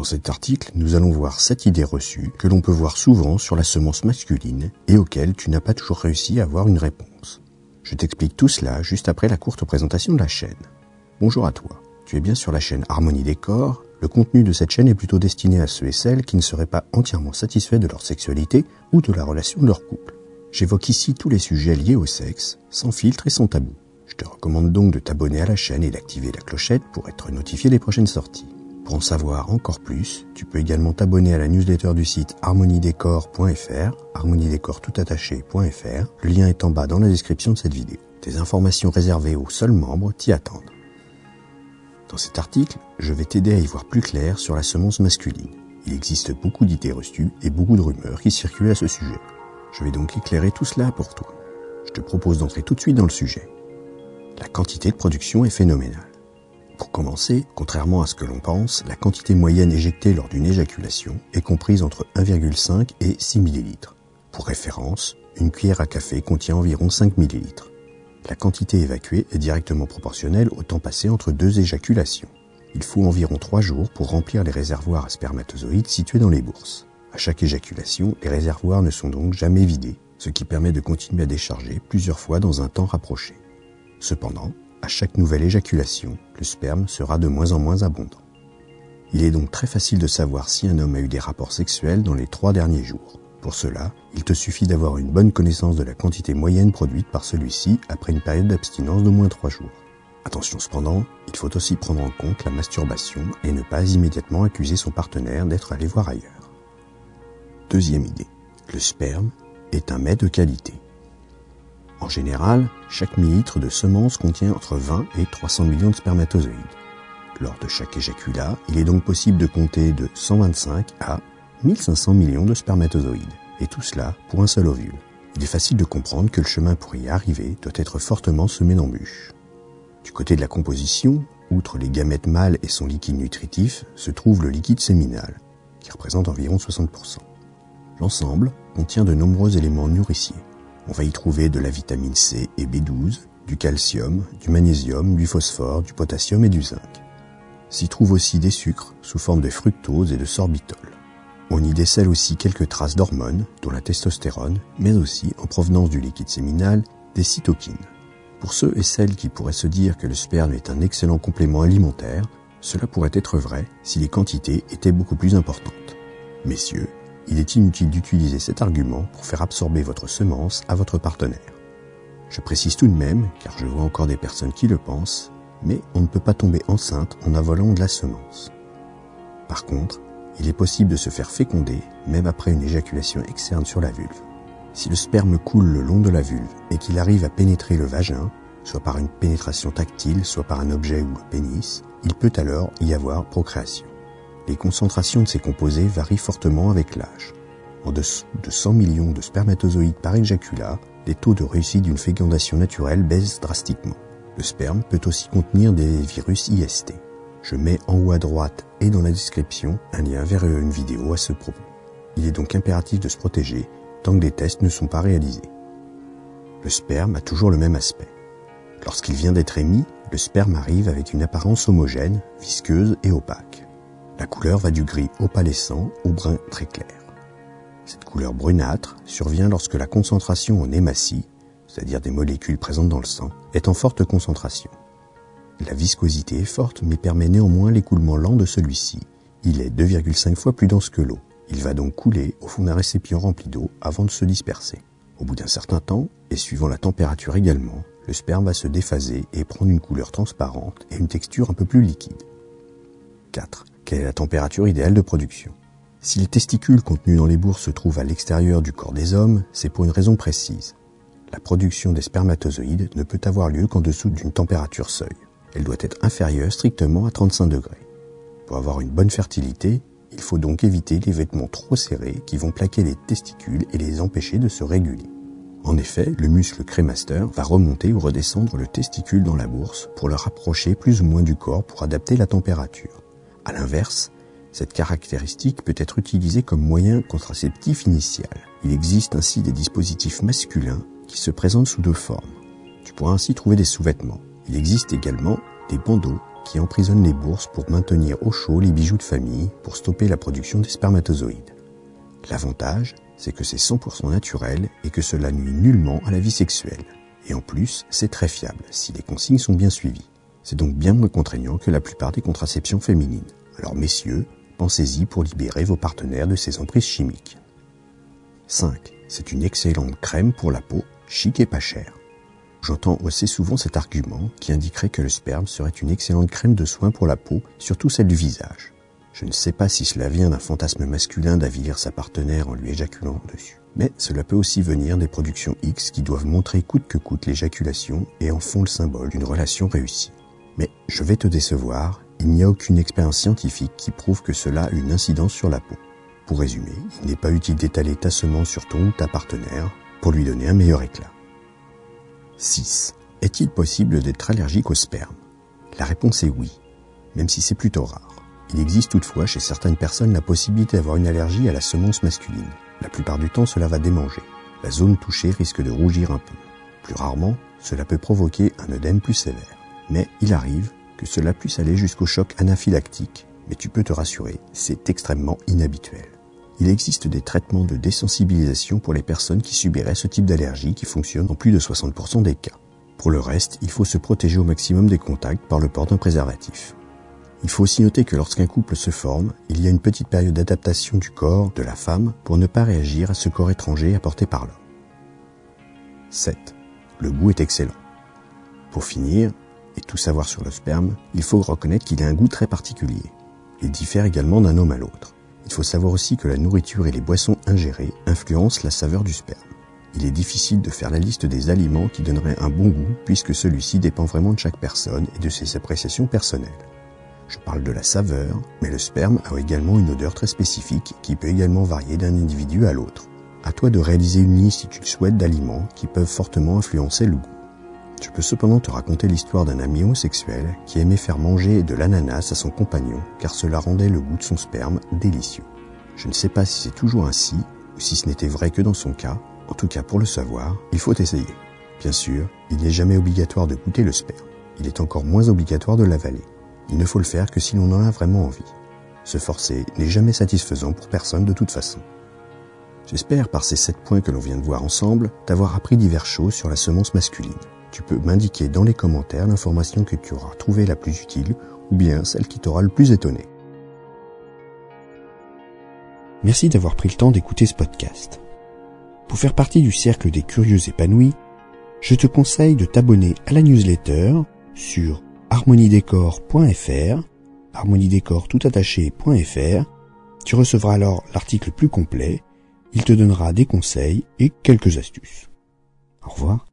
Dans cet article, nous allons voir 7 idées reçues que l'on peut voir souvent sur la semence masculine et auxquelles tu n'as pas toujours réussi à avoir une réponse. Je t'explique tout cela juste après la courte présentation de la chaîne. Bonjour à toi. Tu es bien sur la chaîne Harmonie Décor. Le contenu de cette chaîne est plutôt destiné à ceux et celles qui ne seraient pas entièrement satisfaits de leur sexualité ou de la relation de leur couple. J'évoque ici tous les sujets liés au sexe, sans filtre et sans tabou. Je te recommande donc de t'abonner à la chaîne et d'activer la clochette pour être notifié des prochaines sorties. Pour en savoir encore plus, tu peux également t'abonner à la newsletter du site harmoniedécor.fr, harmoniedécor.fr. Le lien est en bas dans la description de cette vidéo. Tes informations réservées aux seuls membres t'y attendent. Dans cet article, je vais t'aider à y voir plus clair sur la semence masculine. Il existe beaucoup d'idées reçues et beaucoup de rumeurs qui circulent à ce sujet. Je vais donc éclairer tout cela pour toi. Je te propose d'entrer tout de suite dans le sujet. La quantité de production est phénoménale. Pour commencer, contrairement à ce que l'on pense, la quantité moyenne éjectée lors d'une éjaculation est comprise entre 1,5 et 6 ml. Pour référence, une cuillère à café contient environ 5 ml. La quantité évacuée est directement proportionnelle au temps passé entre deux éjaculations. Il faut environ 3 jours pour remplir les réservoirs à spermatozoïdes situés dans les bourses. À chaque éjaculation, les réservoirs ne sont donc jamais vidés, ce qui permet de continuer à décharger plusieurs fois dans un temps rapproché. Cependant, à chaque nouvelle éjaculation, le sperme sera de moins en moins abondant. Il est donc très facile de savoir si un homme a eu des rapports sexuels dans les trois derniers jours. Pour cela, il te suffit d'avoir une bonne connaissance de la quantité moyenne produite par celui-ci après une période d'abstinence d'au moins trois jours. Attention cependant, il faut aussi prendre en compte la masturbation et ne pas immédiatement accuser son partenaire d'être allé voir ailleurs. Deuxième idée. Le sperme est un mets de qualité. En général, chaque millilitre de semence contient entre 20 et 300 millions de spermatozoïdes. Lors de chaque éjaculat, il est donc possible de compter de 125 à 1500 millions de spermatozoïdes, et tout cela pour un seul ovule. Il est facile de comprendre que le chemin pour y arriver doit être fortement semé d'embûches. Du côté de la composition, outre les gamètes mâles et son liquide nutritif, se trouve le liquide séminal, qui représente environ 60%. L'ensemble contient de nombreux éléments nourriciers. On va y trouver de la vitamine C et B12, du calcium, du magnésium, du phosphore, du potassium et du zinc. S'y trouvent aussi des sucres sous forme de fructose et de sorbitol. On y décèle aussi quelques traces d'hormones, dont la testostérone, mais aussi, en provenance du liquide séminal, des cytokines. Pour ceux et celles qui pourraient se dire que le sperme est un excellent complément alimentaire, cela pourrait être vrai si les quantités étaient beaucoup plus importantes. Messieurs, il est inutile d'utiliser cet argument pour faire absorber votre semence à votre partenaire. Je précise tout de même, car je vois encore des personnes qui le pensent, mais on ne peut pas tomber enceinte en avalant de la semence. Par contre, il est possible de se faire féconder même après une éjaculation externe sur la vulve. Si le sperme coule le long de la vulve et qu'il arrive à pénétrer le vagin, soit par une pénétration tactile, soit par un objet ou un pénis, il peut alors y avoir procréation. Les concentrations de ces composés varient fortement avec l'âge. En dessous de 100 millions de spermatozoïdes par éjaculat, les taux de réussite d'une fécondation naturelle baissent drastiquement. Le sperme peut aussi contenir des virus IST. Je mets en haut à droite et dans la description un lien vers une vidéo à ce propos. Il est donc impératif de se protéger tant que des tests ne sont pas réalisés. Le sperme a toujours le même aspect. Lorsqu'il vient d'être émis, le sperme arrive avec une apparence homogène, visqueuse et opaque. La couleur va du gris opalescent au brun très clair. Cette couleur brunâtre survient lorsque la concentration en hématie, c'est-à-dire des molécules présentes dans le sang, est en forte concentration. La viscosité est forte mais permet néanmoins l'écoulement lent de celui-ci. Il est 2,5 fois plus dense que l'eau. Il va donc couler au fond d'un récipient rempli d'eau avant de se disperser. Au bout d'un certain temps, et suivant la température également, le sperme va se déphaser et prendre une couleur transparente et une texture un peu plus liquide. 4. Quelle est la température idéale de production Si les testicules contenus dans les bourses se trouvent à l'extérieur du corps des hommes, c'est pour une raison précise. La production des spermatozoïdes ne peut avoir lieu qu'en dessous d'une température seuil. Elle doit être inférieure strictement à 35 degrés. Pour avoir une bonne fertilité, il faut donc éviter les vêtements trop serrés qui vont plaquer les testicules et les empêcher de se réguler. En effet, le muscle crémaster va remonter ou redescendre le testicule dans la bourse pour le rapprocher plus ou moins du corps pour adapter la température. A l'inverse, cette caractéristique peut être utilisée comme moyen contraceptif initial. Il existe ainsi des dispositifs masculins qui se présentent sous deux formes. Tu pourras ainsi trouver des sous-vêtements. Il existe également des bandeaux qui emprisonne les bourses pour maintenir au chaud les bijoux de famille pour stopper la production des spermatozoïdes. L'avantage, c'est que c'est 100% naturel et que cela nuit nullement à la vie sexuelle. Et en plus, c'est très fiable si les consignes sont bien suivies. C'est donc bien moins contraignant que la plupart des contraceptions féminines. Alors messieurs, pensez-y pour libérer vos partenaires de ces emprises chimiques. 5. C'est une excellente crème pour la peau, chic et pas chère. J'entends assez souvent cet argument qui indiquerait que le sperme serait une excellente crème de soin pour la peau, surtout celle du visage. Je ne sais pas si cela vient d'un fantasme masculin d'avilir sa partenaire en lui éjaculant dessus. Mais cela peut aussi venir des productions X qui doivent montrer coûte que coûte l'éjaculation et en font le symbole d'une relation réussie. Mais je vais te décevoir, il n'y a aucune expérience scientifique qui prouve que cela a une incidence sur la peau. Pour résumer, il n'est pas utile d'étaler ta semence sur ton ou ta partenaire pour lui donner un meilleur éclat. 6. Est-il possible d'être allergique au sperme? La réponse est oui, même si c'est plutôt rare. Il existe toutefois chez certaines personnes la possibilité d'avoir une allergie à la semence masculine. La plupart du temps, cela va démanger. La zone touchée risque de rougir un peu. Plus rarement, cela peut provoquer un œdème plus sévère. Mais il arrive que cela puisse aller jusqu'au choc anaphylactique, mais tu peux te rassurer, c'est extrêmement inhabituel. Il existe des traitements de désensibilisation pour les personnes qui subiraient ce type d'allergie qui fonctionnent en plus de 60% des cas. Pour le reste, il faut se protéger au maximum des contacts par le port d'un préservatif. Il faut aussi noter que lorsqu'un couple se forme, il y a une petite période d'adaptation du corps de la femme pour ne pas réagir à ce corps étranger apporté par l'homme. 7. Le goût est excellent. Pour finir, tout savoir sur le sperme, il faut reconnaître qu'il a un goût très particulier. Il diffère également d'un homme à l'autre. Il faut savoir aussi que la nourriture et les boissons ingérées influencent la saveur du sperme. Il est difficile de faire la liste des aliments qui donneraient un bon goût puisque celui-ci dépend vraiment de chaque personne et de ses appréciations personnelles. Je parle de la saveur, mais le sperme a également une odeur très spécifique qui peut également varier d'un individu à l'autre. À toi de réaliser une liste si tu le souhaites d'aliments qui peuvent fortement influencer le goût. Je peux cependant te raconter l'histoire d'un ami homosexuel qui aimait faire manger de l'ananas à son compagnon car cela rendait le goût de son sperme délicieux. Je ne sais pas si c'est toujours ainsi ou si ce n'était vrai que dans son cas. En tout cas, pour le savoir, il faut essayer. Bien sûr, il n'est jamais obligatoire de goûter le sperme. Il est encore moins obligatoire de l'avaler. Il ne faut le faire que si l'on en a vraiment envie. Se forcer n'est jamais satisfaisant pour personne de toute façon. J'espère, par ces sept points que l'on vient de voir ensemble, t'avoir appris divers choses sur la semence masculine tu peux m'indiquer dans les commentaires l'information que tu auras trouvée la plus utile ou bien celle qui t'aura le plus étonné. Merci d'avoir pris le temps d'écouter ce podcast. Pour faire partie du cercle des curieux épanouis, je te conseille de t'abonner à la newsletter sur harmoniedécor.fr, harmoniedécor tout attaché.fr. Tu recevras alors l'article plus complet, il te donnera des conseils et quelques astuces. Au revoir.